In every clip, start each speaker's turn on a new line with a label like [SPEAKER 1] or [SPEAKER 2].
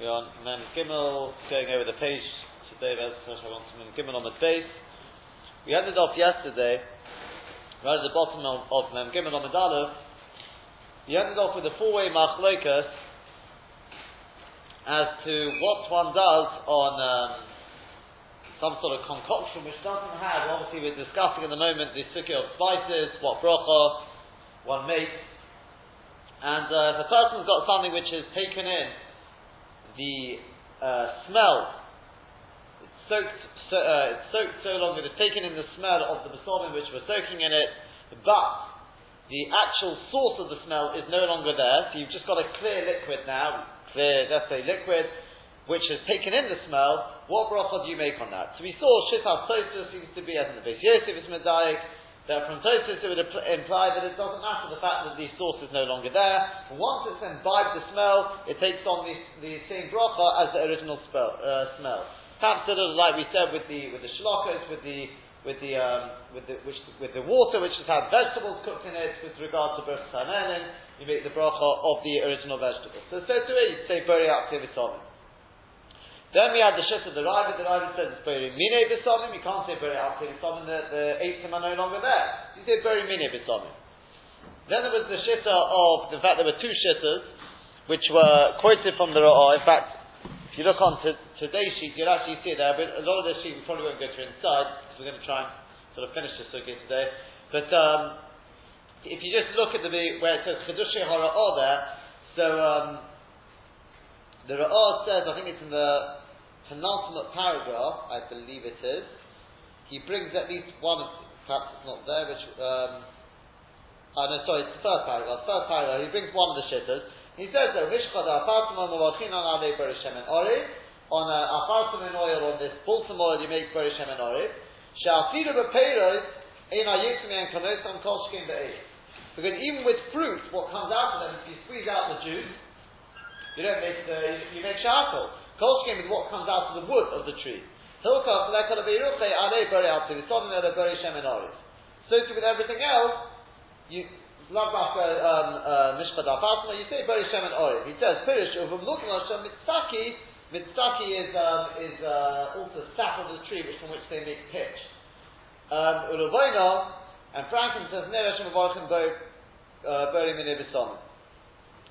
[SPEAKER 1] We're on Mem Gimel, going over the page today, I want to Mem Gimel on the base. We ended off yesterday, right at the bottom of, of Mem Gimel on the Aleph, we ended off with a four-way machlokas as to what one does on um, some sort of concoction which doesn't have, obviously we're discussing at the moment the sukkah of spices, what bracha one makes, and uh, if a person's got something which is taken in the uh, smell, it's soaked, so, uh, it's soaked so long that it's taken in the smell of the besolim which were soaking in it, but the actual source of the smell is no longer there, so you've just got a clear liquid now, clear, let's say liquid, which has taken in the smell, what bracha do you make on that? So we saw Shittas Tosa seems to be, as in the base Yosef is Medayik, that from Tosis it would imply that it doesn't matter the fact that the source is no longer there. Once it's imbibed the smell, it takes on the, the same bracha as the original spell, uh, smell. Perhaps like we said with the with the shlokos, with the with the um, with the which, with the water which has had vegetables cooked in it with regard to birth you make the bracha of the original vegetables. So so to it, you say bury out tivitomim. Then we had the shit of the Ra'avad. The Ra'avad says it's bury mine b'somim. You can't say bury out tivitomim. The, the eight are no longer there. You say bury mine b'somim. Then there was the shitta of the fact there were two shittas which were quoted from the Ra'ah. In fact, if you look on to today's sheet, you'll actually see there, but a lot of the sheet we probably won't go through inside, because we're going to try and sort of finish this okay today. But um, if you just look at the where it says Chedushi Hara'ah there, so um, the Ra'ah says, I think it's in the penultimate paragraph, I believe it is, he brings at least one, perhaps it's not there, which, um, oh no, sorry, it's the first paragraph, first paragraph, he brings one of the shitters, he says that Mishchad Apartman Mavachin on Ale Berishem and Ori, on a apartment oil, on this balsam oil, you make Berishem and. Shafiru Bepeiros, in a Yitzmi and Kanos on Kolshkin Be'ez. Because even with fruit, what comes out of them, if you squeeze out the juice, you don't make the, you, you make charcoal. Kolshkin is what comes out of the wood of the tree. Seminois. So too with everything else, you Lavdafka Mishpad Afasma, you say Bari Shem and Oriv. He says, Pirish, Uvum Lukim Hashem Mitzaki, Mitzaki is, um, is uh, also sap of the tree which, from which they make pitch. Um, and Franklin says, Ner Hashem Avarchim Bari Mine B'Somim.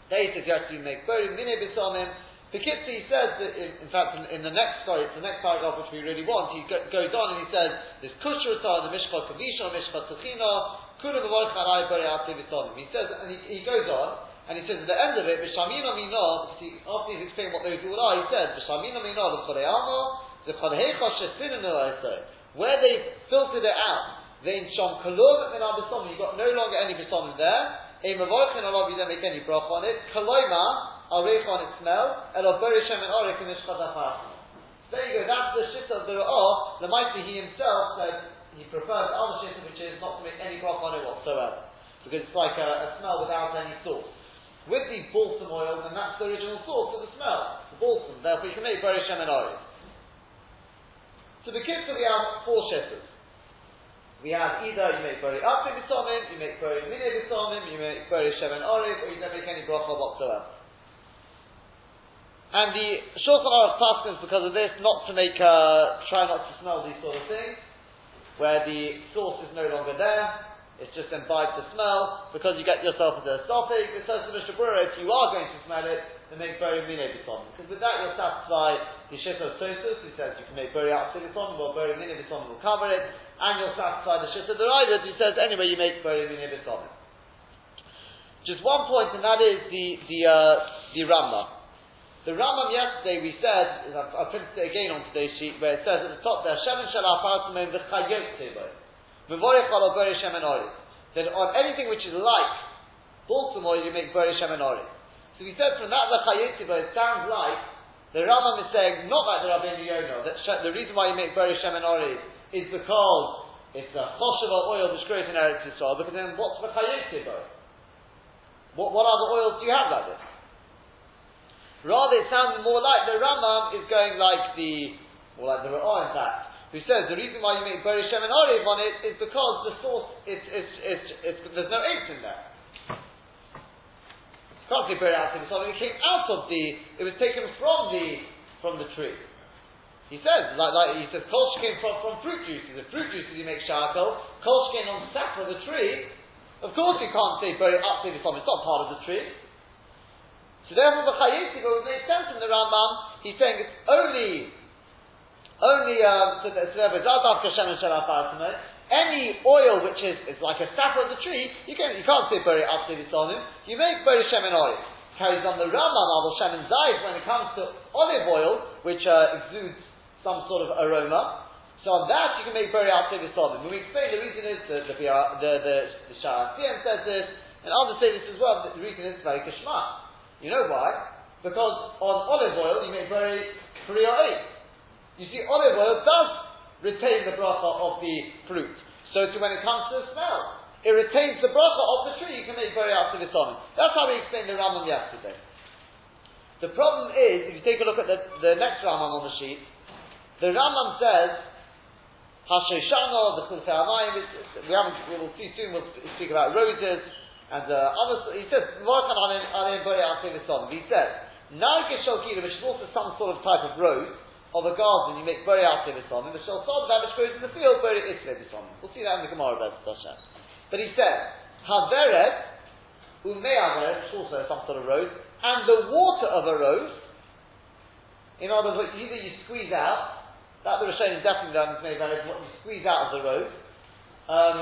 [SPEAKER 1] They suggest you make Bari Mine B'Somim. Pikitzi says that, in, in fact, in, in, the next, sorry, it's the next paragraph which we really want, he go, goes on and he says, there's Kushra the Mishpat Kavisha, Mishpat Tuchina, he says, and he, he, goes on, and he says at the end of it, B'shamina mina, after he's explained what those all are, he says, B'shamina mina, the Choreama, the Chorehecha Shesinu where they filtered it out, they in Shom Kalum and Abbasom, you've got no longer any Basom there, a Mavochin Allah, you don't make any broch on it, Kaloima, Arech on its smell, and Oberishem and Orech in There you go, that's the shit of the Ra'ah, the mighty he himself said, he prefers other shittim which is not to make any broth on it whatsoever. Because it's like a, a smell without any sauce. With the balsam oil, then that's the original source of the smell, the balsam. Therefore you can make very shem and So the kids we have four shitters. We have either you make very upti b'somim, you make very mine b'somim, you make very shem and or you don't make any bracha whatsoever. And the Shulchan Aruch Paskins, because of this, not to make, uh, try not to smell these sort of things where the source is no longer there, it's just imbibed the smell, because you get yourself into a stopping, it says to Mishnah Berurah, if you are going to smell it, then make very mine bison. Because with that you'll satisfy the shit of Tosus, he says you can make very out bison, or very mine bison will cover it, and you'll satisfy the shit of the riders, he says anyway you make very mine bison. Just one point, and that is the, the, uh, the Ramah. The Rambam yesterday we said, I printed it again on today's sheet, where it says at the top there, Shemen shel apartment v'chayot teboy. Mevorech al bori shemen That on anything which is like balsam oil, you make bori shemen So we said from that v'chayot teboy, it sounds like the Rambam is saying, not like the Rabbi Yono, that the reason why you make bori shemen is because it's a choshev oil which grows in Eretz Yisrael, because then what's v'chayot teboy? What, what other oils do you have like this? Rather, it sounds more like the Rambam is going like the, or like the Ra'ah in fact, who says the reason why you make Beri Shem and Oriv on it is because the source, it's, it's, it's, it's, there's no eggs in there. can't say the It came out of the, it was taken from the, from the tree. He says, like, like he says, kol came from, from fruit juices. The fruit juices you make shakel, kol came on sap of the tree. Of course you can't say bury up to the It's not part of the tree. So therefore the Chayesi would make sense in the Rambam. He's saying it's only, only, um, so therefore, any oil which is, is like a sap of the tree, you, can, you can't say bury up to the You make bury shemen oil. Carries on the Rambam, Abel shemen zayit, when it comes to olive oil, which uh, exudes some sort of aroma. So on that you can make very out the solid. When we explain the reason is the the the the, the says this, and others say this as well. That the reason is very kashma. You know why? Because on olive oil you make very priya You see, olive oil does retain the bracha of the fruit. So when it comes to the smell, it retains the bracha of the tree, you can make very after this on. That's how we explained the Rambam yesterday. The problem is, if you take a look at the, the next Rambam on the sheet, the Rambam says, Hashoshana, the Chulcei we haven't, we will see soon, we'll speak about roses, and uh, other, he says, He says, Narga Shalkira, which is also some sort of type of rose, of a garden, you make this on, and the shel that which grows in the field, this on. We'll see that in the Gemara, Hashem. But he says, Haveret, umeaveret, which also some sort of rose, and the water of a rose, in other words, either you squeeze out, that the Rishonim definitely is made very what you squeeze out of the rose. Um,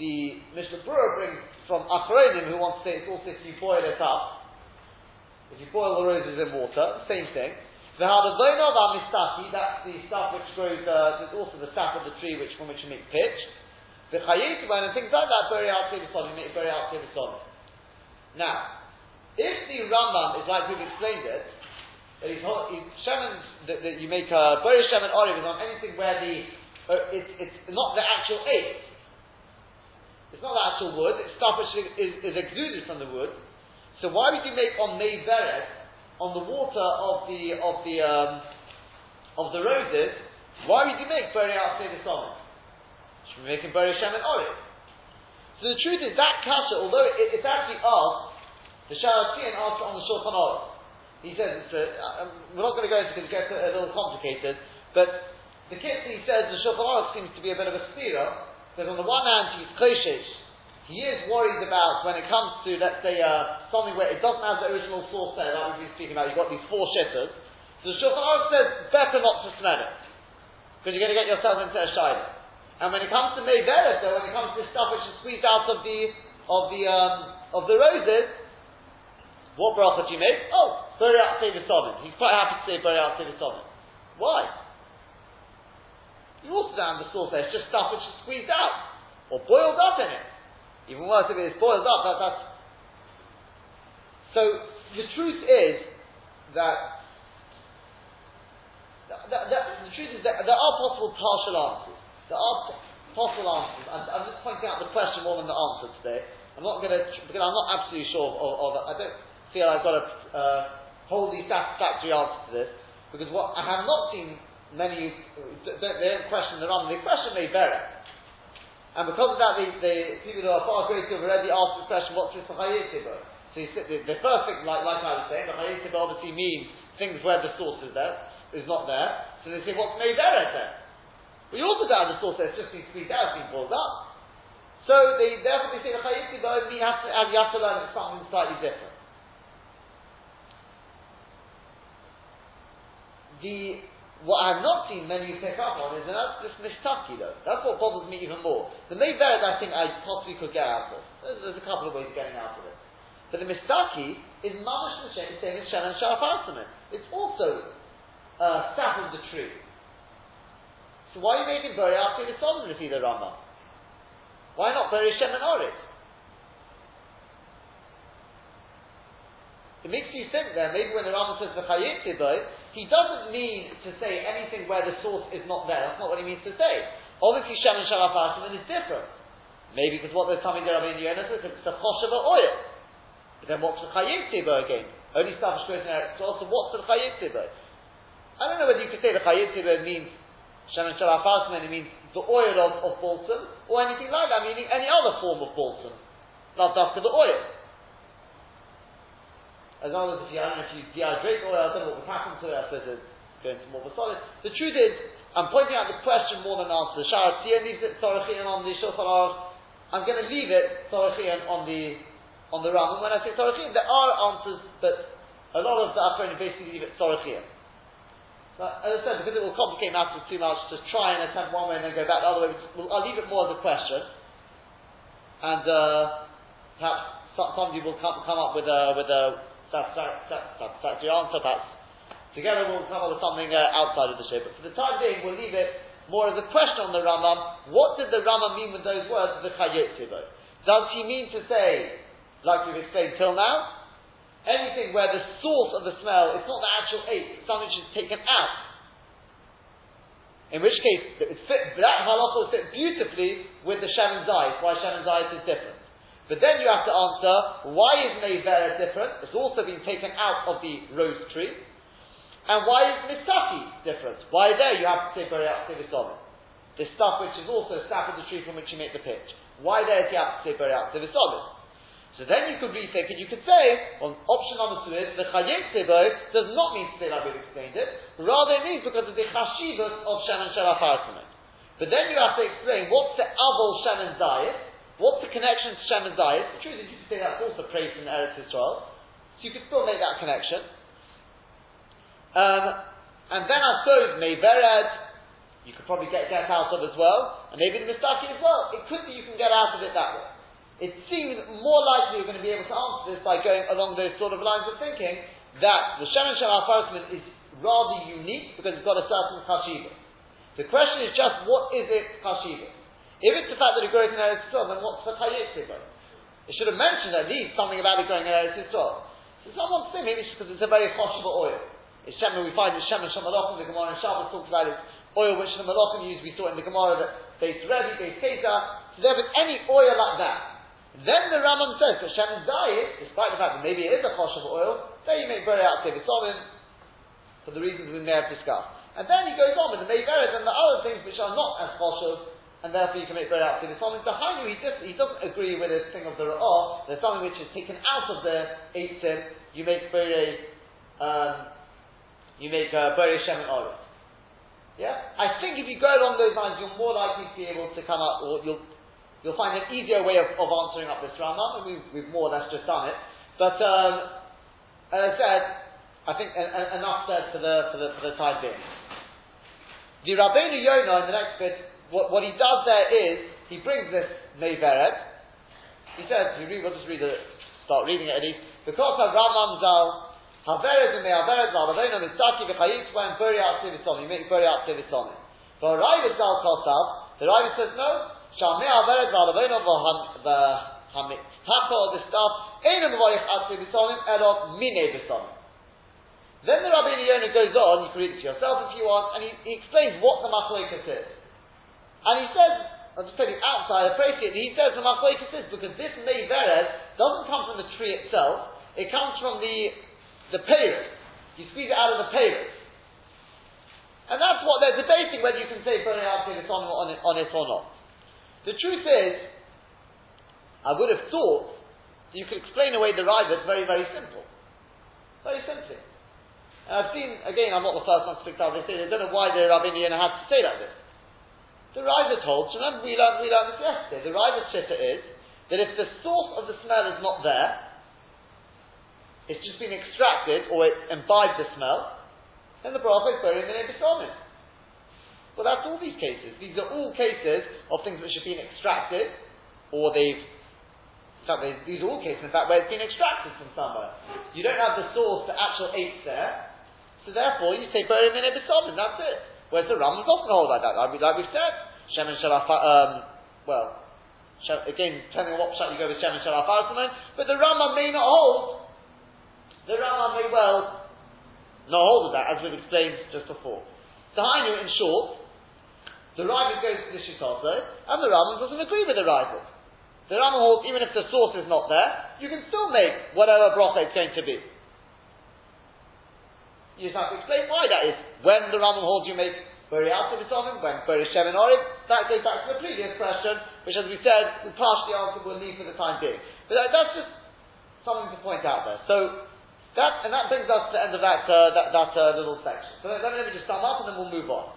[SPEAKER 1] the Mishnah Berurah brings from Achronim, who wants to say it's also if you boil it up, if you boil the roses in water, same thing. The Hadavono Mistaki, that's the stuff which grows, uh, there's also the sap of the tree which, from which you make pitch. The Chayetuban and things like that, bury out Tivisonim, make bury out Tivisonim. Now, if the Rambam is like we've explained it, that he's, he's shemen, that, that you make a bury shemen olive is on anything where the, uh, it's, it's not the actual eight. It's not the actual wood, it's stuff which is, is exuded from the wood. So why would you make on May Beret on the water of the of the um, of the roses, why would you make Beri out the? Should making Beri Shem and Olive. So the truth is that kasha, although it, it's actually asked, the Sha'ar HaTziyun asked on the Shulchan Aruch. He says it's a, um, we're not going to go into it because it gets a, little complicated, but the Kitzi says the Shulchan Aruch seems to be a bit of a stira, because on the one hand he's koshish, he is worried about when it comes to, let's say, uh, something where it doesn't have the original source there, like we've been speaking about, you've got these four shitters. So the Shulchan Aruch says, better not to smell it. Because you're going to get yourself into a shayla. And when it comes to Meiveret, though, when it comes to stuff which is squeezed out of the, of the, um, of the roses, what bracha do you make? Oh, out the Sodom. He's quite happy to say out the Sodom. Why? You also have the source it's just stuff which is squeezed out, or boiled up in it. Even worse if it is boiled up, that, that's. So the truth is that, that, that, the truth is that there are possible partial answers. There are possible answers. I'm, I'm, just pointing out the question more than the answer today. I'm not going to because I'm not absolutely sure of, of, I don't feel I've got a uh, wholly satisfactory answer to this because what I have not seen many don't, they don't question the Ram. They question may vary. And because of that, the, the people who are far greater have already asked the question, what's this Chayetiba? So you, the, the first thing, like, like I was saying, the Chayetiba obviously means things where the source is there, is not there. So they say, what's made there? We also have the source there, just been squeezed out, it's been pulled up. So they, therefore they say the Chayetiba, you have to, you have to learn it's something slightly different. The what I have not seen many pick up on is, and that's this mishtaki though. That's what bothers me even more. The Mayvered I think I possibly could get out of. There's, there's a couple of ways of getting out of it. But the mistaki is mamash the same as Shem and Sharaf It's also uh, sap of the tree. So why are you making bury after the Solomon if either Rama? Why not bury Shem and Oris? It makes you think there, maybe when the Rama says the Chayit he doesn't mean to say anything where the source is not there. That's not what he means to say. Obviously, Shem and Sharaf is different. Maybe because what they're coming to Rabbi Yonas is it's a choshev oil. But then what's the Chayim Tibo again? Only stuff is in Eretz So what's the Chayim Tibo? I don't know whether you could say the Chayim Tibo means Shem and Sharaf and it means the oil of, of balsam, or anything like that, meaning any other form of balsam. Not after the oil. As long as if you, if you dehydrate oil, I don't know what would happen to it, I suppose it's going to more of a solid. The truth is, I'm pointing out the question more than answer. Shara Tzia leaves it Tzarachian on the Shulchan I'm going to leave it Tzarachian on the on the Ram. And when I say Tzarachian, there are answers, but a lot of the Achronim basically leave it Tzarachian. But as I said, because it will complicate matters too much to try and attempt one way and then go back the other way, I'll leave it more as a question. And uh, perhaps somebody will come, come up with a, with a satisfactory answer, perhaps together we'll come up with something uh, outside of the ship. But for the time being, we'll leave it more as a question on the Rambam. What did the Rambam mean with those words, the Chayotzibo? Does he mean to say, like we've explained till now, anything where the source of the smell is not the actual ape, something is taken out. In which case, fit, that halacha will fit beautifully with the Shem Zayis, why Shem Zayis is different. But then you have to answer, why is Meivera different? It's also been taken out of the rose tree. And why is Misaki different? Why there you have to say Bariat Tivisolim? The stuff which is also sap of the tree from which you make the pitch. Why there you have to say Bariat Tivisolim? So then you could rethink and you could say, well, option number two is, the Chayet does not mean to say like we've explained it, rather it means because of the Chashivas of Shem and Shalach But then you have to explain what's the Avol Shem and what's the connection to Shem and Zayit. The truth is you could say that's also praised in Eretz Yisrael, so you could still make that connection. Um, and then I suppose Mevered, you could probably get, get out of as well, and maybe the Mistaki as well. It could be you can get out of it that way. It seems more likely you're going to be able to answer this by going along those sort of lines of thinking that the Shemin Shel is rather unique because it's got a certain chashiva. The question is just what is its chashiva? If it's the fact that it grows in Eretz Yisrael, then what's the chayetziba? It should have mentioned at least something about it growing in Eretz Yisrael. So someone say maybe it's because it's a very choshev oil. It's Shemin, we find it's Shemin Shel the Gemara in Shabbos talks about it, oil which the Malachim use, we saw in the Gemara that base Rebbe, base Kesa. So there is any oil like that, then the Rambam says that Shemin Zayit, despite the fact that maybe it is a chosh of oil, there you make very out Tivisolim, for the reasons we may have discussed. And then he goes on with the Meiveres and the other things which are not as choshev, and therefore you can make very out Tivisolim. So Hainu, he, just, he doesn't agree with this thing of the Ra'ah, there's something which is taken out of the Eitzim, you make very, um, you make uh, very Shemin Oris. Yeah? I think if you go along those lines, you're more likely to be able to come up, or you'll You'll find an easier way of, of answering up this Rambam, and we've, we've, more or less just done it. But um, as I said, I think uh, uh, enough said for the, for the, for the time being. The Rabbeinu Yonah in the next bit, what, what he does there is, he brings this Meveret. He says, you read, we'll just read it, start reading it at least. Because of Rambam Zal, Havered and Me'averet Zal, Rabbeinu Mitzaki v'chayit when Buri Atzi V'somi, make Buri Atzi V'somi. For Rai Zal Kosav, the Rai says, no, Shalmei Averet V'alaveno V'hamitztaka of the stuff, Ein Mavoyich Atzi B'sonim, Elo Mine B'sonim. Then the Rabbi Yonah goes on, you can read it to yourself if you want, and he, he explains what the Machloikas is. And he says, I'll just you outside, appropriately, he says the Machloikas is because this Mei Vered doesn't come from the tree itself, it comes from the, the Peiros. You squeeze it out of the Peiros. And that's what they're debating whether you can say burning out on it, on it or not. The truth is, I would have thought you could explain away the that's very, very simple. Very simply. And I've seen, again, I'm not the first one to pick up, they say, they don't know why the Rabbeinu Yonah had to say like this. The Riva told, remember we learned, we learned this yesterday, the Riva shitta is that if the source of the smell is not there, it's just been extracted or it imbibed the smell, then the bracha is buried in the Nebisomim. Well, that's all these cases. These are all cases of things which have been extracted, or they've. these are all cases, in fact, where it's been extracted from somewhere. You don't have the source, the actual eight there, so therefore you say bury them in and that's it. Whereas the Rambam doesn't hold like that, like, like we've said. Shem and Shalaf, um, well, again, depending on what shot you go with Shem and Shalaf but the Rambam may not hold. The Rambam may well not hold that, as we've explained just before. So I knew, in short, the rival goes to the Shitasa, and the Rambam doesn't agree with the rival. The Rambam holds, even if the source is not there, you can still make whatever bracha it's going to be. You just have to explain why that is. When the Rambam holds, you make Buri Alta B'Tovim, when Buri Shemin Orig, that goes back to the previous question, which as we said, we partially answered, we'll leave for the time being. But that, that's just something to point out there. So, That, and that brings us to the end of that, uh, that, that uh, little section. So let let me just sum up and then we'll move on.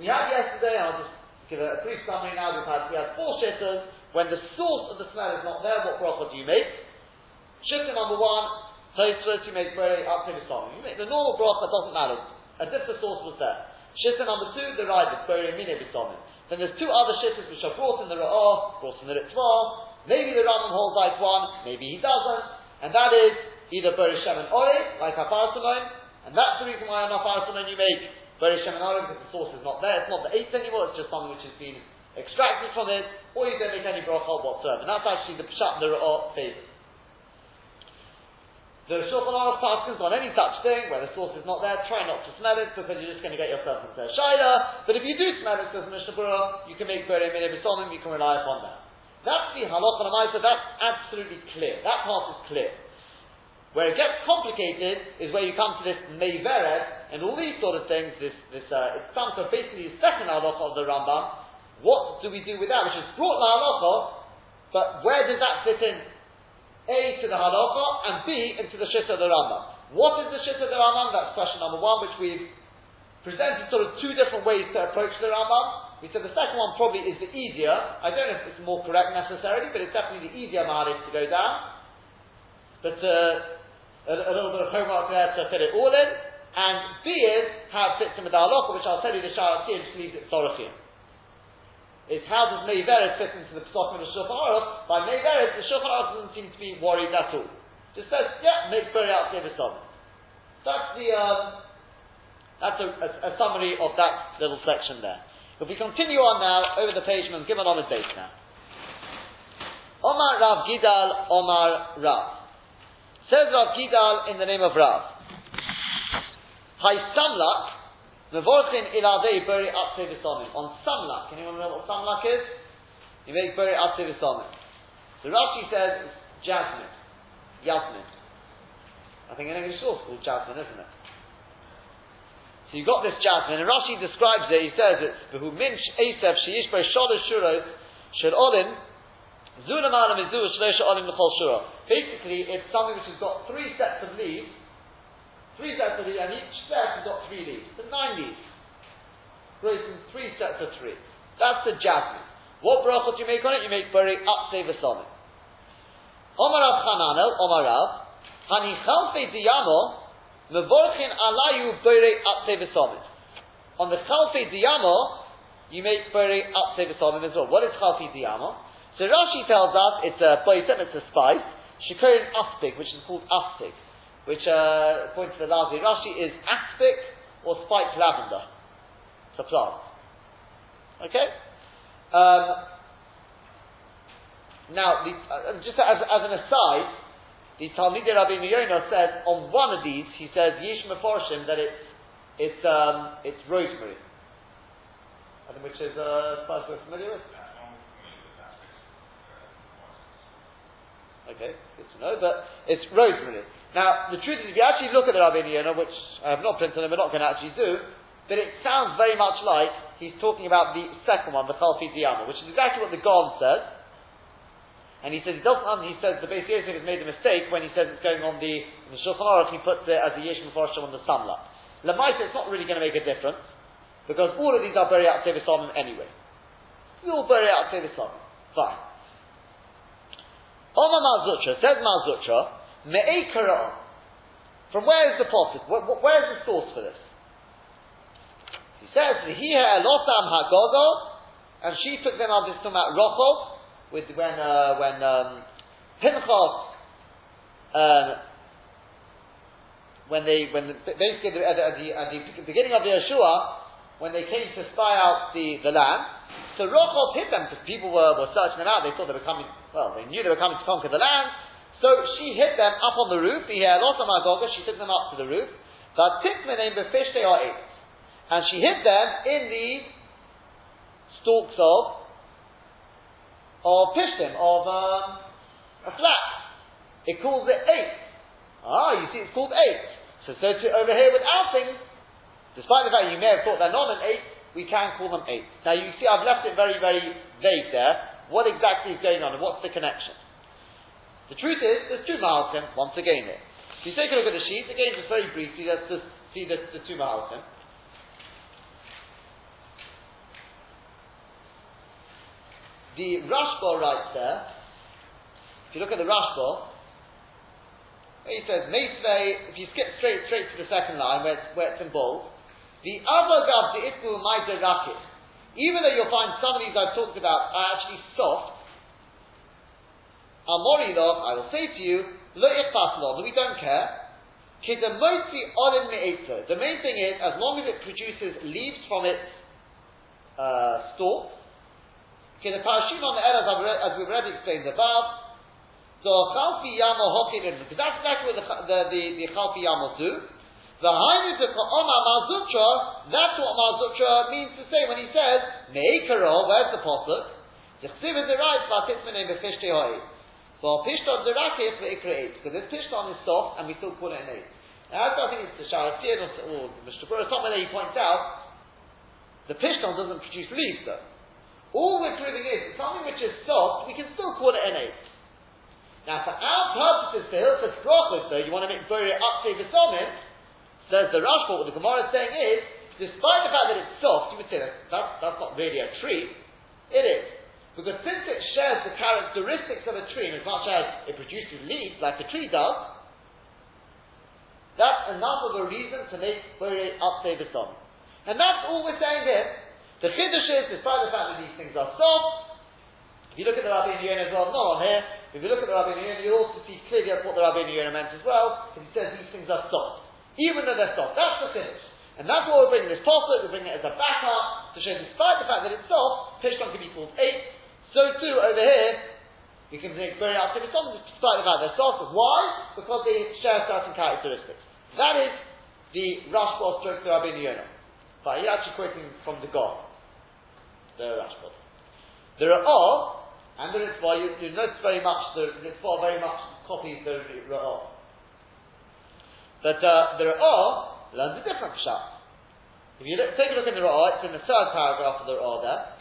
[SPEAKER 1] We had yesterday, I'll just give a, a brief summary now, we've had, we had four shitters. When the source of the smell is not there, what bracha do you make? Shitter number one, Tosfos, you make very up to the song. You make the normal bracha, doesn't matter, as if the source was there. Shitter number two, the rider, very mine b'somim. Then there's two other shitters which are brought in the Ra'ah, oh, brought in the Ritva. Maybe the Rambam holds like one, maybe he doesn't. And that is either Burish Shem and Ore, like Hafarsamon, and that's the reason why on Hafarsamon you make Burish Shem and Ore, because the source is not there, it's not the eighth anymore, it's just something which has been extracted from it, or you don't make any bracha whatsoever. And that's actually the Pshat and the Ra'ah oh, favours. The Shulchan Aruch paskins on any such thing where the source is not there, try not to smell it because you're just going to get yourself into a shaila. But if you do smell it, says Mishnah Berurah, you can make Bere Mineh you can rely upon that. That's the halacha and that's absolutely clear. That part is clear. Where it gets complicated is where you come to this meivered and all these sort of things. This, this, uh, it's some so basically the second halacha of the Rambam. What do we do with that? Which is brought la halacha, but where does that fit in? A to the halacha and B into the shita of the Rambam. What is the shita of the Rambam? That's question number one, which we've presented sort of two different ways to approach the Rambam. We said the second one probably is the easier. I don't know if it's more correct necessarily, but it's definitely the easier Maharis to go down. But uh, a, a, little bit of homework there to fit it all in. And B is how it fits in with the halacha, which I'll tell you the Shara and just leaves it Sorachim. Is how does Meiveres fit into the Pesachim of the Shulchan? By Meiveres, the Shulchan Aruch doesn't seem to be worried at all. Just says, yeah, make bury out David That's the um, that's a, a, a summary of that little section there. If we continue on now, over the page, on the base now. Omar Rav Gidal, Omar Rav. Says Rav Gidal in the name of Rav. Hay Samlak, Mevorchin Iladei Atse V'Somim. On Samlak, can anyone know what Samlak is? You make Atse V'Somim. The Rashi says jasmine, Yasmin. I think in English it's called jasmine, isn't it? So you've got this jasmine, and Rashi describes it, he says it's Behu Minch Asef Sheish Ber Shalosh Shuros Shel Olim Zunam Alam Izu Shlosh Olim L'chol Shura. Basically, it's something which has got three sets of leaves, three sets of leaves, and each set has got three leaves. So nine leaves. Grows in three sets of three. That's the jasmine. What bracha do you make on it? You make bari upsay v'sonim. Omar Rav Chananel, Omar Rav, Hani Chalfe Diyamo, Mevorchin alayu bere upse v'somim. On the chalfi diyamo, you make bere upse v'somim as well. What is chalfi diyamo? So Rashi tells us it's a boitem, it's a spice. Shikorin aspik, which is called aspik, which uh, according to the Lazi Rashi is aspic or spiked lavender. It's a plant. Okay. Um, now, the, uh, just as, as an aside, the Talmidei Rabbi Yonah says on one of these, he says Yish Meforshim that it's it's um, it's rosemary. Think which is uh, spice we're familiar with. Okay, good to know, but it's rosemary. Now, the truth is, if you actually look at the Rabbi Yonah, which I have not printed and we're not going to actually do, but it sounds very much like he's talking about the second one, the Chalfi Diyama, which is exactly what the Gaon says. And he says he doesn't. He says the Beis has made a mistake when he says it's going on the the Shulchan Aruch. He puts it as a Yesh Meforshim on the Samla. Lamaita, it's not really going to make a difference because all of these are out Tevisamim anyway. You all bury out Tevisamim. Fine. Oma Mar Zutra says Mar Zutra Me'ekara. From where is the prophet? Where, where is the source for this? He says Hiha Elotam Hagogo, and she took them out. This talking about Rochel with when uh, when um, Pinchas um, when they when basically at the, at, the, at the beginning of the Yeshua when they came to spy out the, the land, so Rochel hit them because people were, were searching them out. They thought they were coming. Well, they knew they were coming to conquer the land. So she hit them up on the roof. He had Goga, she took them up to the roof. That the fish, they are apes. And she hid them in the stalks of of pishtim, of um, a flat. It calls it eight. Ah, you see, it's called eight. So, so to, over here with our things, despite the fact you may have thought they're not an eight, we can call them eight. Now you see, I've left it very, very vague there. What exactly is going on and what's the connection? The truth is, there's two Mahalkim, once again here. If you take a look at the sheet, again, just very briefly, let's just see the, the two Mahalkim. The Rashba writes there, if you look at the Rashba, he says, Meisvei, if you skip straight straight to the second line where it's, where it's in bold, the Avagav the Itbu Maida Rakit, even though you'll find some of these I've talked about are actually soft, Amorilov, I will say to you, Lo that we don't care. The main thing is, as long as it produces leaves from its uh, stalk, parashim on the eras, as we've already explained above, the chalfi yama hokin because that's exactly what the the the, the chalfi yama do. The hainu oma Mar Zutra, that's what Mar Zutra means to say when he says meikaro. Where's the pasuk? The chsiv is the right v'atitzmenem b'fishte hoi. So pishton zerakis ve'ikra because this pishton is soft and we still call it an eight. Now, I think it's the Sharatiyah or Mishnah Berurah, somewhere there he points out the pishton doesn't produce leaves though. All we're proving is something which is soft, we can still call it an eight. Now, for our purposes, for Hilchas Brachos, though, you want to make very up to the V'somim, says the Rashba, what the Gemara is saying is, despite the fact that it's soft, you would say that that's, that's not really a tree. It is. Because since it shares the characteristics of a tree, and as much as it produces leaves like a tree does, that's enough of a reason to make up to V'somim. And that's all we're saying here. The chiddush is, despite the fact that these things are soft, if you look at the Rabbi Yen as well, not on here, if you look at the Rabbi Yen, you'll also see clearly what the Rabbi Yen meant as well, because he says these things are soft. Even though they're soft. That's the chiddush. And that's why we're bringing this pasuk, we're bringing it as a backup, to show despite the fact that it's soft, Pishton can be called eight, so too over here, we can make very out despite the fact they're. Why? Because they share certain characteristics. That is the Rashba stroke to Rabbi Yonah. But he's actually quoting from the God the Rashba. The Ra'ah and the Ritva, you, you notice very much, the Ritva very much copies the Ra'ah. But uh, the Ra'ah learns a different pshat. If you look, take a look in the Ra'ah, it's in the third paragraph of the Ra'ah there.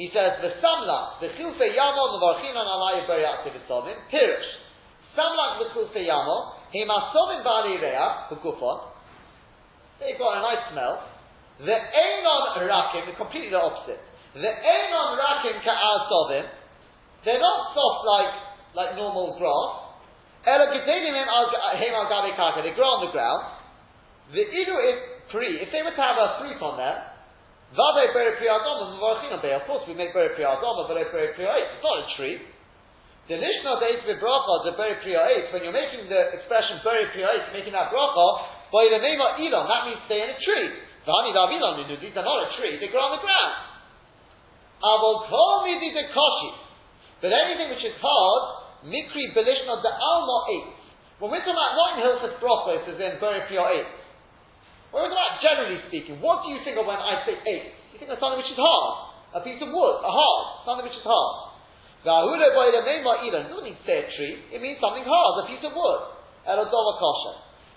[SPEAKER 1] He says, the Samla, the Chilfe Yamo, the Varchinan Alay Beriat Tivisomim, Pirish. Samla the Chilfe Yamo, he Masomim Bali Rea, Hukufon. They've got a nice smell. The Einon Rakim, completely the opposite. The Einon Rakim Ka'asovim, they're not soft like, like normal grass. Ela Gedelim Hem Al Gabe Kaka, they grow on the ground. The Idu is Pri, if they were to have a fruit on them, Vade Bere Priyadoma, of course we make Bere Priyadoma, but Bere Priyadoma, it's not a tree. The Nishna Deit Vibracha, the Bere Priyadoma, when you're making the expression Bere Priyadoma, making that bracha, by the name of Elon, that means stay in a tree. Vani Davilon, these are not a tree, they grow on the ground. Avol kol midi de koshi. But anything which is hard, mikri belishna de alma eight. When we're talking about not in Hilchas Brachos, as in Beri Piyah eight. When we're about generally speaking, what do you think of when I say eight? You think of something which is hard. A piece of wood, a hard, something which is hard. V'ahule boyle meima ilan. doesn't mean say a tree. It means something hard, a piece of wood. Elodova kosher.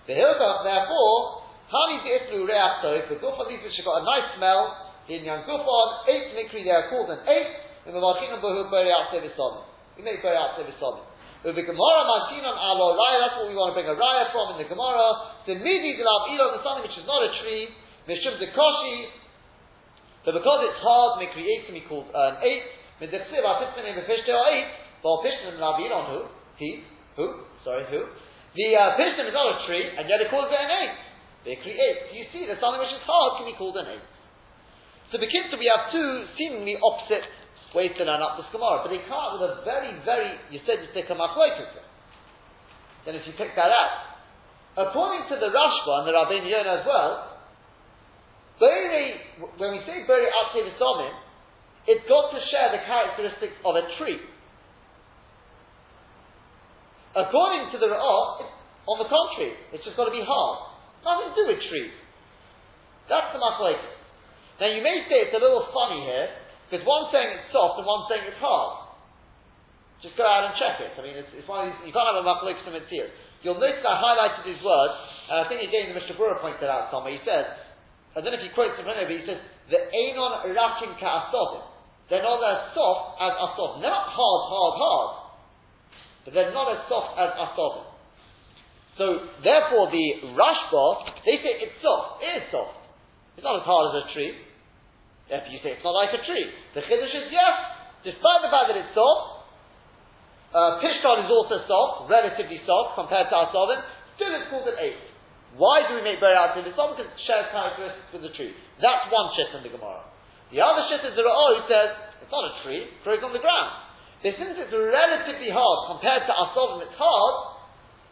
[SPEAKER 1] The Hilchah, therefore, Hani Iflu Reach Tov, the goof of these which have got a nice smell, in Yan Gufon, eight mikri, they are called an eight, and the Malchinam Bahu Bari out Sevisodim. We make Bari out. The Gemara Martinon Alo Raya, that's what we want to bring a Raya from in the Gemara. The Midi Dilav Elon is something which is not a tree, Mishum Dekoshi, but because it's hard, eight can be called an eight. Midechsiv, our fifth name of Pishte are eight, but Pishtim Lav Elon who? He? Who? Sorry, who? The uh, is not a tree, and yet it calls it an eight. Mikri eight. So you see that something which is hard can be called an eight. So the Kitzur, we have two seemingly opposite ways to up this Gemara, but they come out with a very, very, you said you take a machlokes Then if you pick that out, according to the Rashba and the Rabbeinu Yonah as well, Beri, when we say Beri Atzei V'Somim, it's got to share the characteristics of a tree. According to the Ra'ah, on the contrary, it's just got to be hard. Nothing to do with trees. That's the machlokes. Now you may say it's a little funny here, because one's saying it's soft and one's saying it's hard. Just go out and check it. I mean, it's, it's one of these, you can't have a machlok from here. You'll notice I highlighted his words, and I think again Mishnah Berurah pointed out somewhere, he says, I don't know if he quotes from but he says, the Einon Rakim Ka'asovim. They're not as soft as Asov. They're not hard, hard, hard. but they're not as soft as asovim. So therefore, the Rashba they say it's soft. It is soft. It's not as hard as a tree. If you say it's not like a tree, the chiddush is yes. Despite the fact that it's soft, uh, Pishton is also soft, relatively soft compared to asovim. Still, it's called an eight. Why do we make burial out of this? Because it shares characteristics with the tree. That's one shit in the Gemara. The other shit is the Ra'ah who says it's not a tree, it grows on the ground. But since it's relatively hard compared to asovim, it's hard.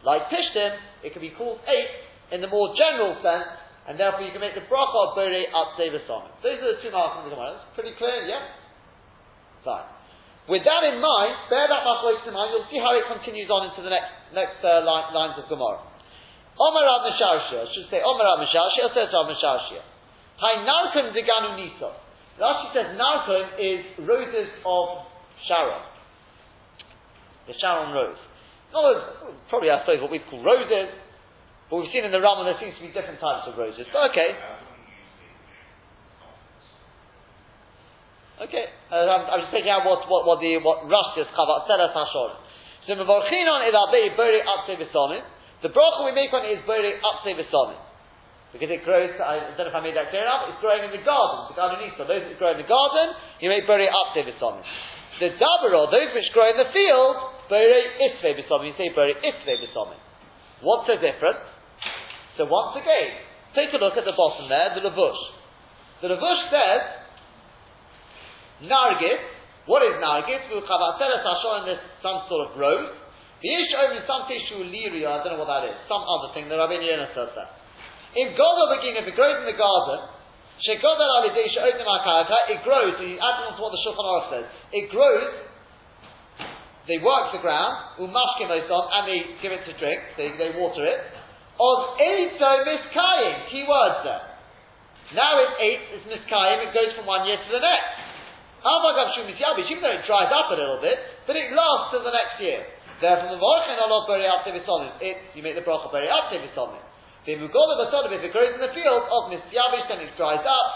[SPEAKER 1] Like Pishtim, it can be called eight in the more general sense, and therefore you can make the bracha bore up Devasamim. Those are the two marks in the Gemara. It's pretty clear, yeah? Fine. With that in mind, bear that machlokes in mind, you'll see how it continues on into the next next uh, line, lines of Gemara. Omer Rav I should say Omer Rav says Rav Misharshia. Hai Narkum Diganu Nisa. Rashi says Narkum is roses of Sharon. The Sharon rose. Not probably I suppose what we call roses, but we've seen in the Rambam there seems to be different types of roses. But okay. Okay, uh, I'm, I'm, just taking out what, what, what the what Rush is chavat selas hashor. So mevorchin on it abei bori v'sonim. The bracha we make on it is bori upse v'sonim. Because it grows, I don't know if I made that clear enough, it's growing in the garden, the garden So those that grow in the garden, you make bori upse v'sonim. The dabero, those which grow in the field, Bere Isve B'Somim, you say Bere Isve B'Somim. What's the difference? So once again, take a look at the bottom there, the Lavush. The Lavush says, Nargis, what is Nargis? Some sort of growth. rose. V'yish only some tissue liria, I don't know what that is, some other thing, the Rabbeinu Yonah says that. If Godel begin, if it grows in the garden, it grows, so you add on to what the Shulchan Aruch says, it grows they work the ground, umashkim osom, and they give it to drink, they, they water it. Of eizo miskayim, key words there. Now it's eight, it's miskayim, it goes from one year to the next. Even though it dries up a little bit, but it lasts till the next year. Therefore, it you make the bracha. The mugola basonim, if it grows in the field, of misyavish, then it dries up.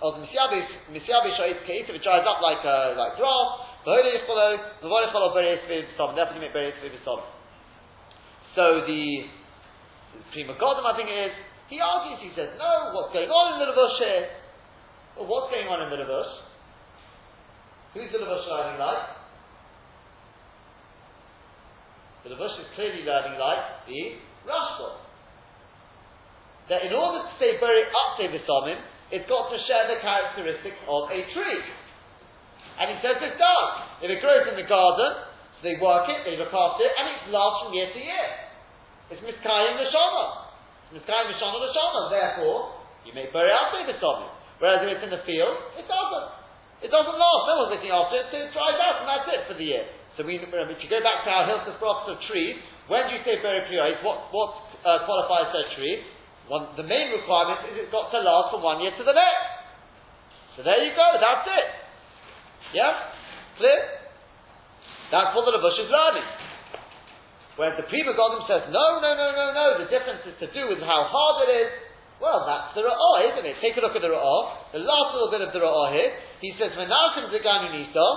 [SPEAKER 1] Of misyavish, misyavish, if it dries up like uh, like grass, Therefore, you make So the, the Pri Megadim, I think it is, he argues, he says, no, what's going on in the Levush here? Well, what's going on in the Levush? Who's the Levush learning like? The Levush is clearly learning like the Rashba. That in order to stay very up to Visamim, it's got to share the characteristics of a tree. And he says it does. If it grows in the garden, so they work it, they look after it, and it lasts from year to year. It's miskayim l'shana. It's miskayim l'shana l'shana. Therefore, you may bury out this of. Whereas if it's in the field, it doesn't. It doesn't last. No one's looking after it, so it dries out, and that's it for the year. So we, if you go back to our Hilchas Brachs of trees, when do you say bury priyos? What, what uh, qualifies a tree? One, the main requirement is it's got to last from one year to the next. So there you go, that's it. Yeah? Clear? That's what the Levush is learning. Whereas the Pri Megadim says, no, no, no, no, no, the difference is to do with how hard it is. Well, that's the Ra'ah, isn't it? Take a look at the Ra'ah. The last little bit of the Ra'ah here. He says, Menachem Zaganu Nisa,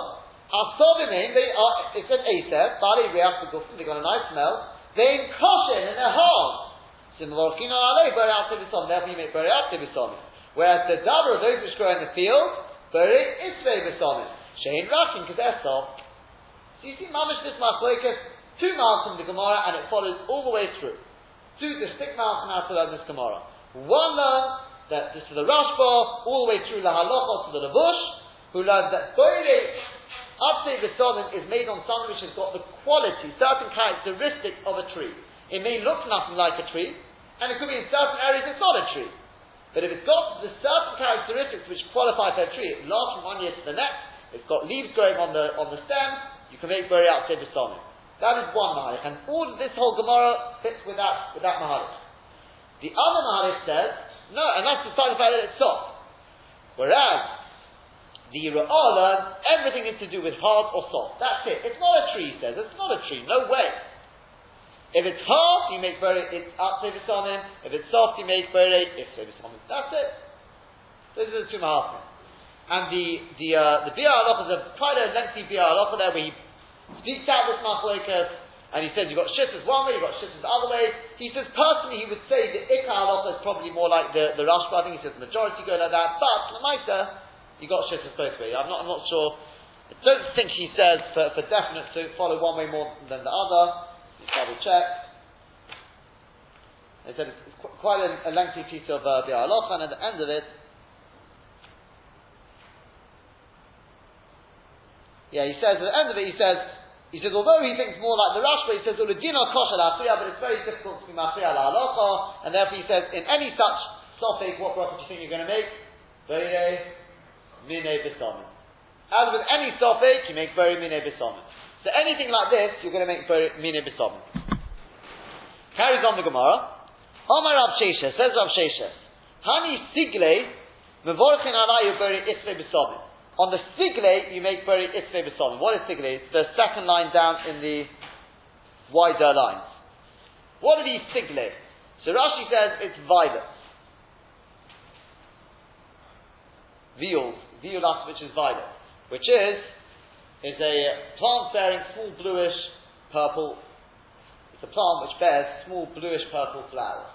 [SPEAKER 1] Asovimim, they are, it's an Asef, Bali Reach Begufim, they got a nice smell. They in Koshin, and they're hard. Similar to Ale, Bari Al Tibisom, therefore you make Bari Al Tibisom. Whereas the Dabra, those which grow in the field, Bari Isvei Bisomim. Shein Rakin, because they're soft. So you see, Mamish this Machlekes, two miles from the Gemara, and it follows all the way through. Two distinct miles from to learn this Gemara. One learns that this is the Rashba, all the way through the Halacha to the Levush, who learns that Boire, Update the Sodom is made on something which has got the quality, certain characteristics of a tree. It may look nothing like a tree, and it could be in certain areas it's not a tree. But if it's got the certain characteristics which qualify for a tree, it lasts from one year to the next, it's got leaves growing on the on the stem. You can make very out Sevisonim. That is one Mahalich. And all this whole Gemara fits with that, with that Mahalich. The other Mahalich says, no, and that's the fact that it's soft. Whereas, the Ra'ala, everything is to do with hard or soft. That's it. It's not a tree, he says. It's not a tree. No way. If it's hard, you make very, it's up Sevisonim. If it's soft, you make very, if Sevisonim. That's it. Those are the two Mahalich. And the the uh, the Halacha is a quite a lengthy Halacha there where he speaks out this machlokas and he says you've got shittas one way, you've got shittas the other way. He says personally he would say the ikka halacha is probably more like the, the Rashba, I think he says the majority go like that, but the Maisa, you got shittas both ways. I'm not, I'm not sure. I don't think he says for, for definite to follow one way more than the other. Let's double check. He said it's quite a, a lengthy piece of uh, the and at the end of it, Yeah, he says at the end of it, he says, he says, although he thinks more like the Rashba, he says, but it's very difficult to be mafriya la halacha, and therefore he says, in any such sofik, what bracha do you think you're going to make? Very mine besamim. As with any sofik, you make very mine besamim. So anything like this, you're going to make very mine besamim. Carries on the Gemara. Omar Rav Sheshes, says Rav Sheshes, Hani sigle, mevorchin alayu beri isre besamim. On the sigle, you make very itzve b'solim. What is sigle? It's the second line down in the wider lines. What are these sigle? So Rashi says it's violets. Viol, violas, which is violet, which is is a plant bearing small bluish purple. It's a plant which bears small bluish purple flowers.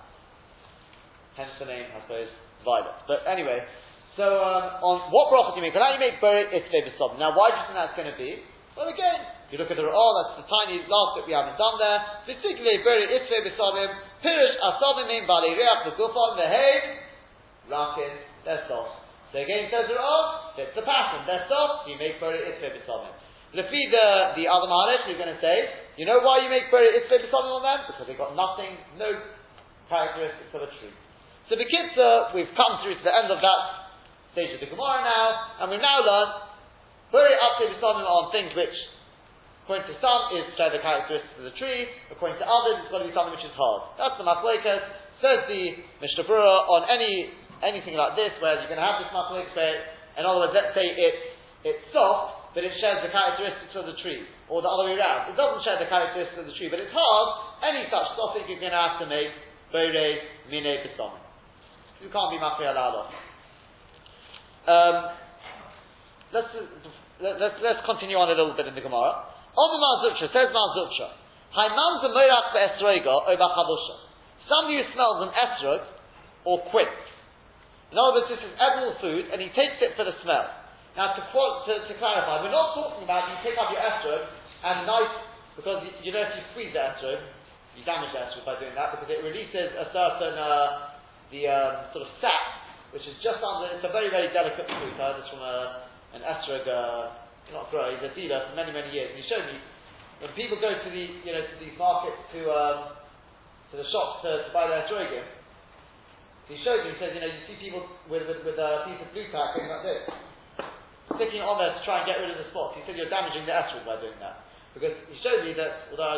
[SPEAKER 1] Hence the name, I suppose, violet. But anyway, so um, on what bracha do you make? Do you make beret itzveh b'sob? Now, why do you think that's going to be? Well, again, if you look at the oh, that's the tiny last bit we haven't done there. Particularly beret itzveh b'sobim, pirish asabim in bali reach v'gufon v'hei rakin. Soft. So again, says the oh, it's the pattern. Soft. So you make beret itzveh b'sobim. Lefi the the other malach, you're going to say, you know why you make beret itzveh b'sobim on them? Because they've got nothing, no characteristics of a tree. So the kids, we've come through to the end of that stage of the Gemara now, and we've now learned very up to the on things which, according to some, is share the characteristics of the tree, according to others, it's got to be something which is hard. That's the Machlekes. Says the Mishnah on any anything like this, where you're going to have this Machlekes, where, in other words, let's say it's, it's soft, but it shares the characteristics of the tree, or the other way around. It doesn't share the characteristics of the tree, but it's hard. Any such soft you're going to have to make Bere Mine Besomin. You can't be Mafri Allah. Um, let's, let's, let's continue on a little bit in the Gemara. Omer Mar Zutra, says Mar Zutra, Haimam Zemoirach be'esroiga o Somebody who smells an esrog or quint. In other words, this is edible food, and he takes it for the smell. Now, to, to, to clarify, we're not talking about you take up your esrog and nice, because you, you know if you squeeze the esrog, you damage the esrog by doing that, because it releases a certain, uh, the um, sort of sap which is just under, it's a very, very delicate fruit. I heard this from a, an Esrog, uh, not grower, he's a dealer for many, many years. And he showed me, when people go to the, you know, to these markets, to, um, to the shops to, to buy their Esrogim, he showed me, he says, you know, you see people with, with, with a piece of glue tack going like this, sticking it on there to try and get rid of the spots. He said, you're damaging the Esrog by doing that. Because he showed me that, although I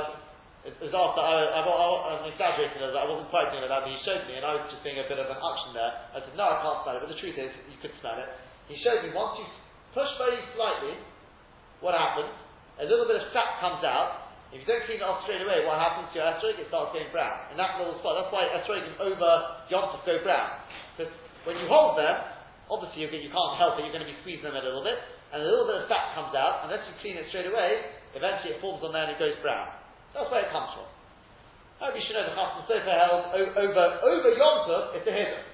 [SPEAKER 1] was after I, I, I, am exaggerating as I wasn't quite doing it that, but he showed me, and I was just being a bit of an action there. I said, no, I can't smell it, but the truth is, you could smell it. He showed me once you push very slightly, what happens? A little bit of sap comes out. If you don't clean it off straight away, what happens to your esrog? It starts getting brown. And that little spot, that's why esrog over yontif go brown. Because when you hold them, obviously you, can't help it, you're going to be squeezing them a little bit, and a little bit of sap comes out, And unless you clean it straight away, eventually it forms on there and it goes brown. That's where it comes from. Know the Chasam Sofer held over over Yom Tov, it's a hiddur.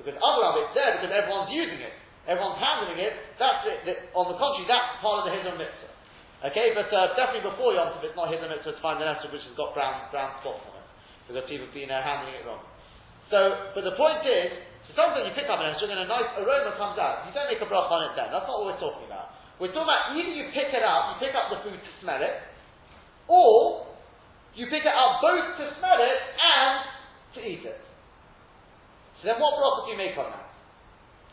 [SPEAKER 1] Because other of it's there because everyone's using it, everyone's handling it. That's it. On the contrary, that's part of the hiddur mitzvah. Okay, but uh, definitely before Yom Tov, it's not hiddur mitzvah to find an esrog which has got brown brown spots on it because people have been uh, handling it wrong. So, but the point is, so sometimes you pick up an esrog and a nice aroma comes out. You don't make a bracha on it then. That's not what we're talking about. We're talking about either you pick it up, you pick up the food to smell it, or you pick it up both to smell it and to eat it. So then what bracha do you make on that?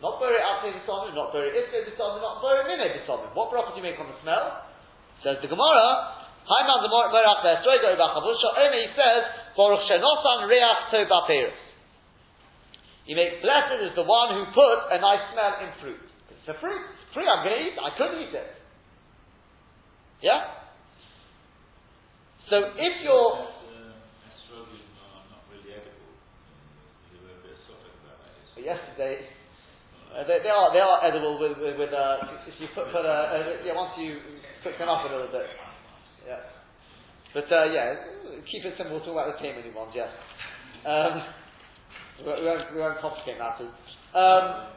[SPEAKER 1] Not buri ate b'somim, not buri ifke b'somim, not buri mine b'somim. What bracha do you make on the smell? Says the Gemara, Haiman the Morach Ve'esroigo Ibachavusha, Ome he says, Baruch Shenosan Reach To Baperis. You make blessed is the one who put a nice smell in fruit. It's a fruit. It's free, I'm going to eat it. I could eat it. Yeah? So if you're yesterday. Uh, they, they, are they are edible with with, with uh, if you put put a, uh, yeah once you cook them up a little bit. Yeah. But uh, yeah, keep it simple. We'll talk about the Tamini ones. Yes. Um, we, won't, we won't complicate matters. Um,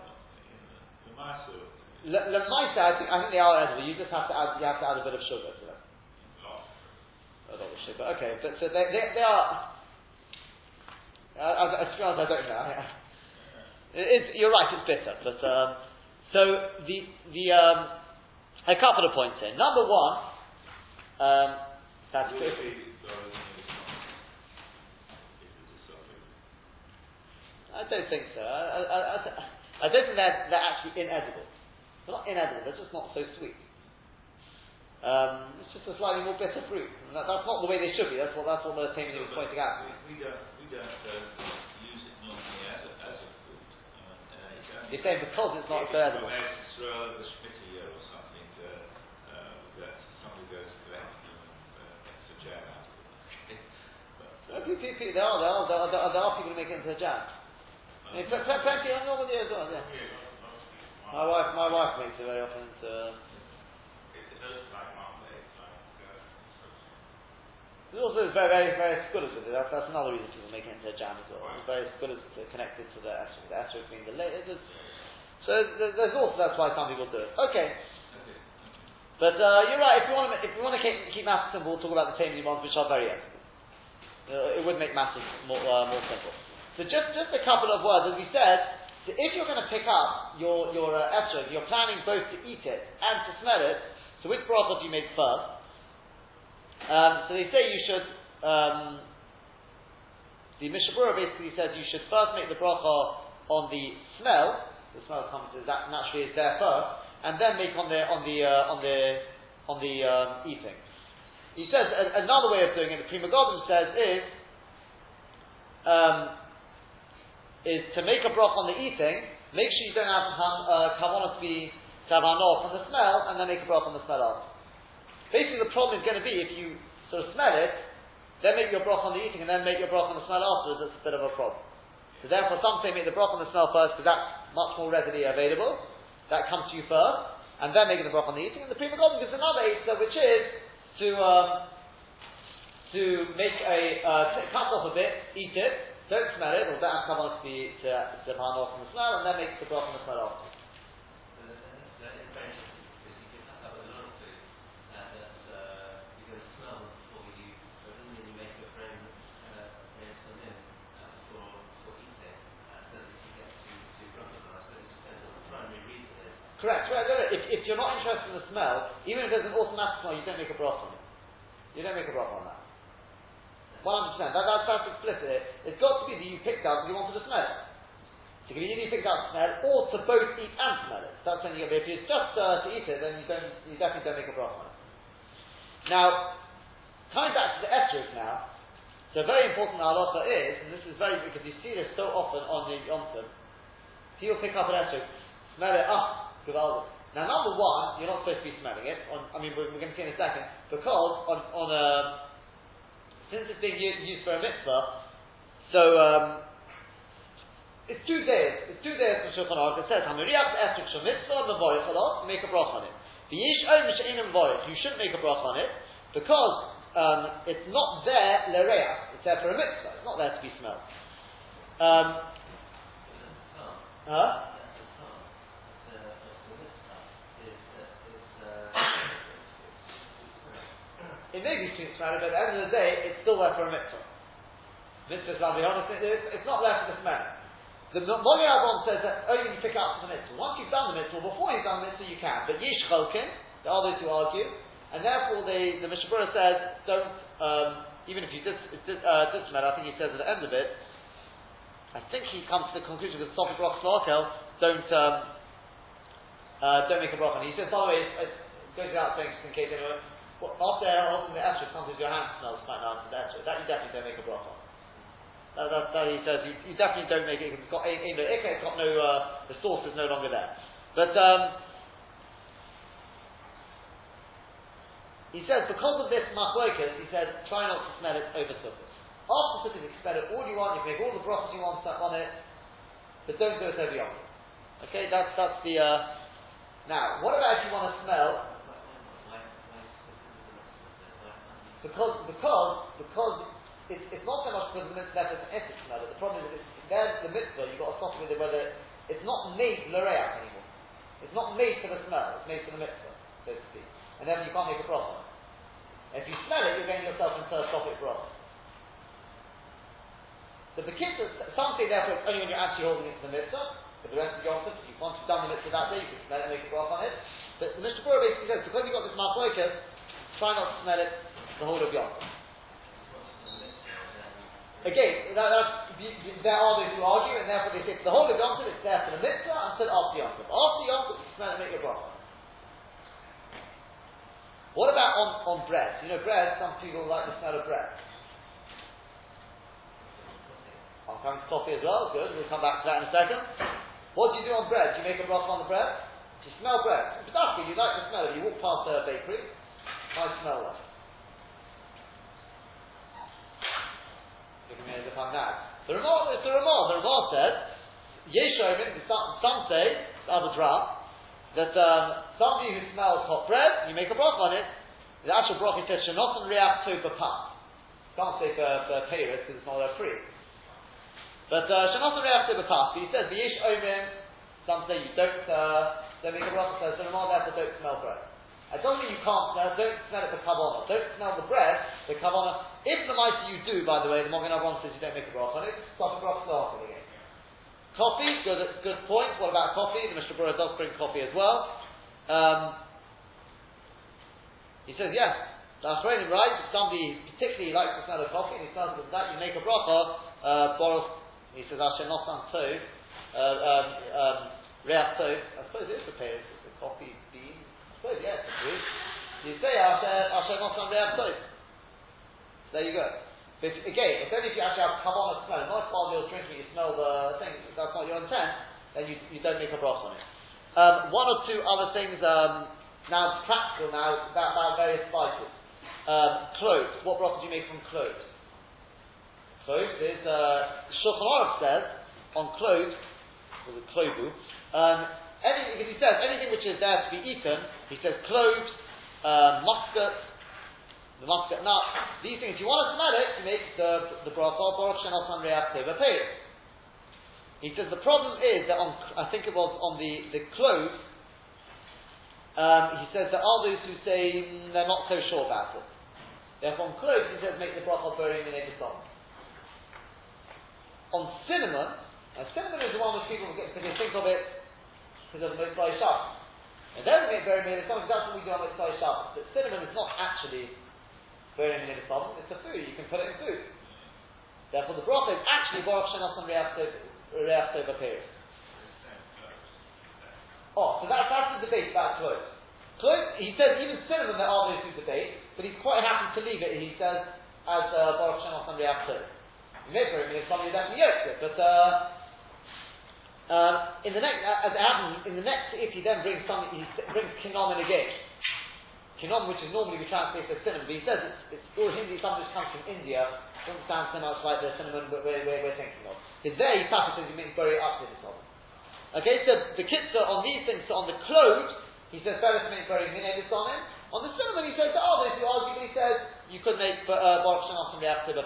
[SPEAKER 1] the Lemaisa, I think I think they are edible. You just have to add you have to add a bit of sugar to them. A lot. Okay, but so they, they, they are. Uh, as, far as I don't know, it, you're right. It's bitter, but um, so the the um, a couple of points here. Number one, um, that's I don't think so. I, I, I, I don't think they're, they're actually inedible. They're not inedible, they're just not so sweet. Um, it's just a slightly more bitter fruit. That, that's not the way they should be. That's what that's what the Tamini was pointing out.
[SPEAKER 2] We, we don't we don't uh, use it normally as a, as a fruit. Uh, uh,
[SPEAKER 1] You're saying because it's not edible.
[SPEAKER 2] Throw the schmitty or something uh, uh, that somebody goes to and uh, jam out of it. but, uh,
[SPEAKER 1] there are, there are, there are, there are, there are people who make it into a jam. In plenty, I know what as well, yeah. My wife, my wife makes it very often into. It's also very, very, very good with it. That's, that's another reason people make it into a jam as well. It's very good connected to the esrog. The esrog being the later. So there's also that's why some people do it. Okay. But uh, you're right. If you want to, if you want to keep, keep matters simple, we'll talk about the taming ones, which are very ethical. Uh, it would make matters more, uh, more simple. So just, just a couple of words, as we said, so if you're going to pick up your, your uh, esrog, you're planning both to eat it and to smell it, so which bracha do you make first? Um, so they say you should, um, the Mishnah Berurah basically says you should first make the bracha on the smell, the smell comes, that naturally is there first, and then make on the, on the, uh, on the, on the um, eating. He says, another way of doing it, the Pri Megadim says is, um, is to make a broch on the eating, make sure you don't have uh, kavanah to be to have from the smell, and then make a broch on the smell after. Basically, the problem is going to be if you sort of smell it, then make your broth on the eating, and then make your broth on the smell afterwards. That's a bit of a problem. So therefore, some say make the broth on the smell first because that's much more readily available. That comes to you first, and then make the broth on the eating. And the Pri Megadim gives another answer, which is to um, to make a uh, cut off a bit, eat it, don't smell it, or don't have someone to be to, to pan off from the smell, and then make the broth on the smell off. Correct, if, if you're not interested in the smell, even if there's an automatic smell, you don't make a broth on it. You don't make a broth on that. 100%. That, that, that's explicit. It's got to be that you picked out because you wanted to smell it. So you either picked out to smell or to both eat and smell it. That's when you get If it's just uh, to eat it, then you don't, you definitely don't make a bracha on it. Now, coming back to the esrog now, so very important halacha is, and this is very because you see this so often on the yontim, people pick up an esrog, smell it, ah, oh, Now, number one, you're not supposed to be smelling it. On, I mean, we're, we're, going to see in a second because on on a since it's being used for a mitzvah, so um, it's two days. It's two days from Shulchan Aruch. It says Hamiriach Esrog Shul Mitzvah Mevorich Alot. Make a brach on it. V'yish Oim She'enim Mevorich. You shouldn't make a brach on it because um, it's not there lereach. It's there for a mitzvah. It's not there to be smelled. Um, huh? It may be students married, but at the end of the day, it's still there for a mitzvah. Mitzvah, I'll be honest, it's not there for this man. The Moli Avon says that only oh, you pick up the mitzvah. Once you've done the mitzvah, before you've done the mitzvah, you can. But Yish Cholkin, there are those who argue, and therefore the, the Mishnah Berurah says, don't, um, even if you did, did, uh, did I think he says at the end of it, I think he comes to the conclusion with safek brachos l'hakel, don't, um, uh, don't make a broch. And he says, by the way, it goes without saying, just in case anyone, well, after opening the esrog, sometimes your hand smells quite nice in the. That you definitely don't make a bracha. That, that, that he says you, you, definitely don't make it. It's got, you know, it's got no, uh, the source is no longer there. But um, he says because of this machlokas, he says try not to smell it over sukkot. After sukkot, you can smell it all you want. You can make all the brachas you want on it, but don't do it over yom. Okay, that's that's the. Uh, now, what about if you want to smell because because because it's, it's not so much because the mitzvah is an ethics matter. The problem is there's the mitzvah. You've got to stop with it whether it's not made l'reach anymore. It's not made for the smell. It's made for the mitzvah, so to speak. And then you can't make a problem. If you smell it, you're getting yourself into a topic broth. So the kids, some say therefore it's only when you're actually holding it to the mitzvah. For the rest of Yom if you want to done the mitzvah that day, you can smell it and make a broth on it. But Mishnah Berurah basically says, because you've got this machlokes, try not to smell it the whole of Yom Again, that, there are those who argue, and therefore they say the whole of Yom it's there for the mitzvah until after Yom After Yom you smell and make a broth. What about on, on bread? You know, bread, some people like the smell of bread. I'm coming to coffee as well, good, we'll come back to that in a second. What do you do on bread? Do you make a broth on the bread? Do You smell bread. It's you like the smell of it. You walk past a bakery, nice smell that. Looking at me as if I'm mad. The Ramah, it's the Ramah. The Ramah says, Yeshomim, some, some say, the other drop, that um, somebody who smells hot bread, you make a broth on it. The actual broth it says, Shanot and Reach to Bapat. Can't say for, for Paris because it's not there free. But uh, Shanot and Reach to Bapat. But he says, V'yish Omim, some say you don't, uh, don't make a broth, says, the Ramah therefore don't smell bread. I don't mean you can't smell, don't smell it for kavana. Don't smell the bread, the kavana. If the mighty you do, by the way, the Magen Avraham says you don't make a broth on it, stop a broth after again. Coffee, good, good point. What about coffee? The Mishnah Berurah does bring coffee as well. Um, he says, yes, that's really right. If somebody particularly likes the smell of coffee and he smells that, you make a bracha, uh, boros, he says, Asher Nosan Tov, uh, um, um, I suppose it is the pay, it's a coffee bean. I suppose, yes, it's. You say Asher, Asher Nosan Reach Tov. There you go. But again, it's only if you actually have kavana smell, not while you're drinking, you smell the thing, that's not your intent, then you, you don't make a broth on it. Um, one or two other things, um, now practical now, about, about various spices. Um, cloves. What broth do you make from cloves? Cloves is, uh, Shulchan Aruch says, on cloves, or the clovu, um, anything, if he says anything which is there to be eaten, he says cloves, uh, muscat, the nut, these things, if you want to smell it, you make the, the bracha, Baruch Shem He says the problem is that on, I think it was on the, the clove, um, he says there are those who say they're not so sure about it. Therefore on cloves he says make the bracha a song. On cinnamon, now cinnamon is the one which people get, because think of it because of Motzei Shabbos. And then we make burying in a song, that's what we do on Motzei Shabbos. But cinnamon is not actually burning in a problem, it's a food, you can put it in food. Therefore the broth is actually Baruch Shenas and Reach Tova Oh, so that's, that's the debate about clothes. Clothes, he says even cinnamon there are those who debate, but he's quite happy to leave it, he says, as uh, Baruch Shenas and Reach Tova. Maybe I mean, somebody definitely yokes it, but uh, um, in the next, as it happens, in the next, if he then brings something, he brings kinom again. Kinom, which is normally we translate as cinnamon, but he says it's, it's all Hindi, something which comes from India, doesn't sound so much like the cinnamon we're, we're, we're thinking of. Because there he says he means bury up to the problem. Okay, so the kitzah on these things, so on the clothes, he says to make bury minedis on him. On the cinnamon, he says, the argument, he arguably says, you could make uh, baruch shanah from reactive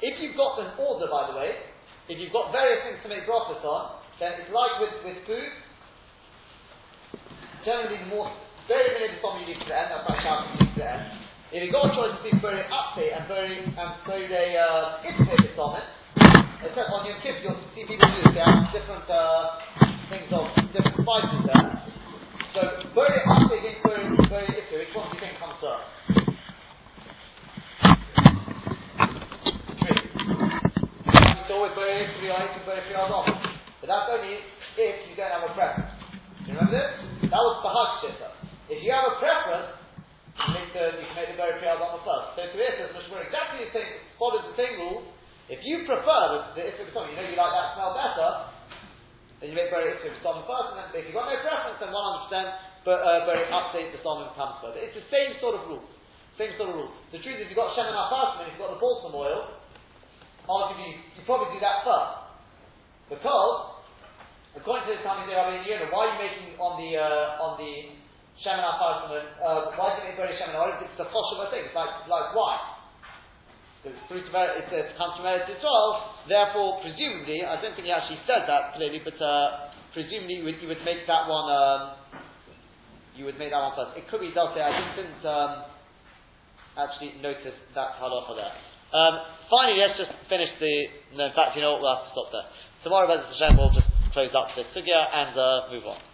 [SPEAKER 1] If you've got an order, by the way, if you've got various things to make brachas on, then it's like with, with food, generally more very minute before you leave to end, that's why I leave to end. If you've got a choice between update and burying and burying a uh, interface on it, except on your kids, you'll see people do this. They have different uh, things of different spices there. So bury it update against bury bury it which one do you think comes first? You always it three eyes, you bury three eyes off. But that's only if you don't have a preference. Do you remember this? That was the hard shitter. If you have a preference, you, make the, you can make the very priyad on the first. So to this, as Mishmur exactly the same, follows the same rule. If you prefer the, the Isra you know you like that smell better, then you make very Isra B'Stomim first, and then if you've got no preference, then 100% but uh, very update the B'Stomim comes first. It's the same sort of rule. Same sort of rule. The truth is, if you've got Shem and Apartment, you've got the balsam oil, arguably, you probably do that first. Because, according to the Talmud Rabbeinu Yonah, why are you making on the, uh, on the Shemin al uh, why you make Beri Shemin al It's a choshev thing, it's like, like of it, comes from Eretz Yisrael, therefore, presumably, I don't think he actually said that clearly, but uh, presumably you would, you would make that one, um, you would make that one first. It could be does I didn't um, actually notice that halacha there. Um, finally, let's just finish the, no, in fact, you know what, we'll have to stop there. Tomorrow, Bez Hashem, we'll just close up this sugya and uh, move on.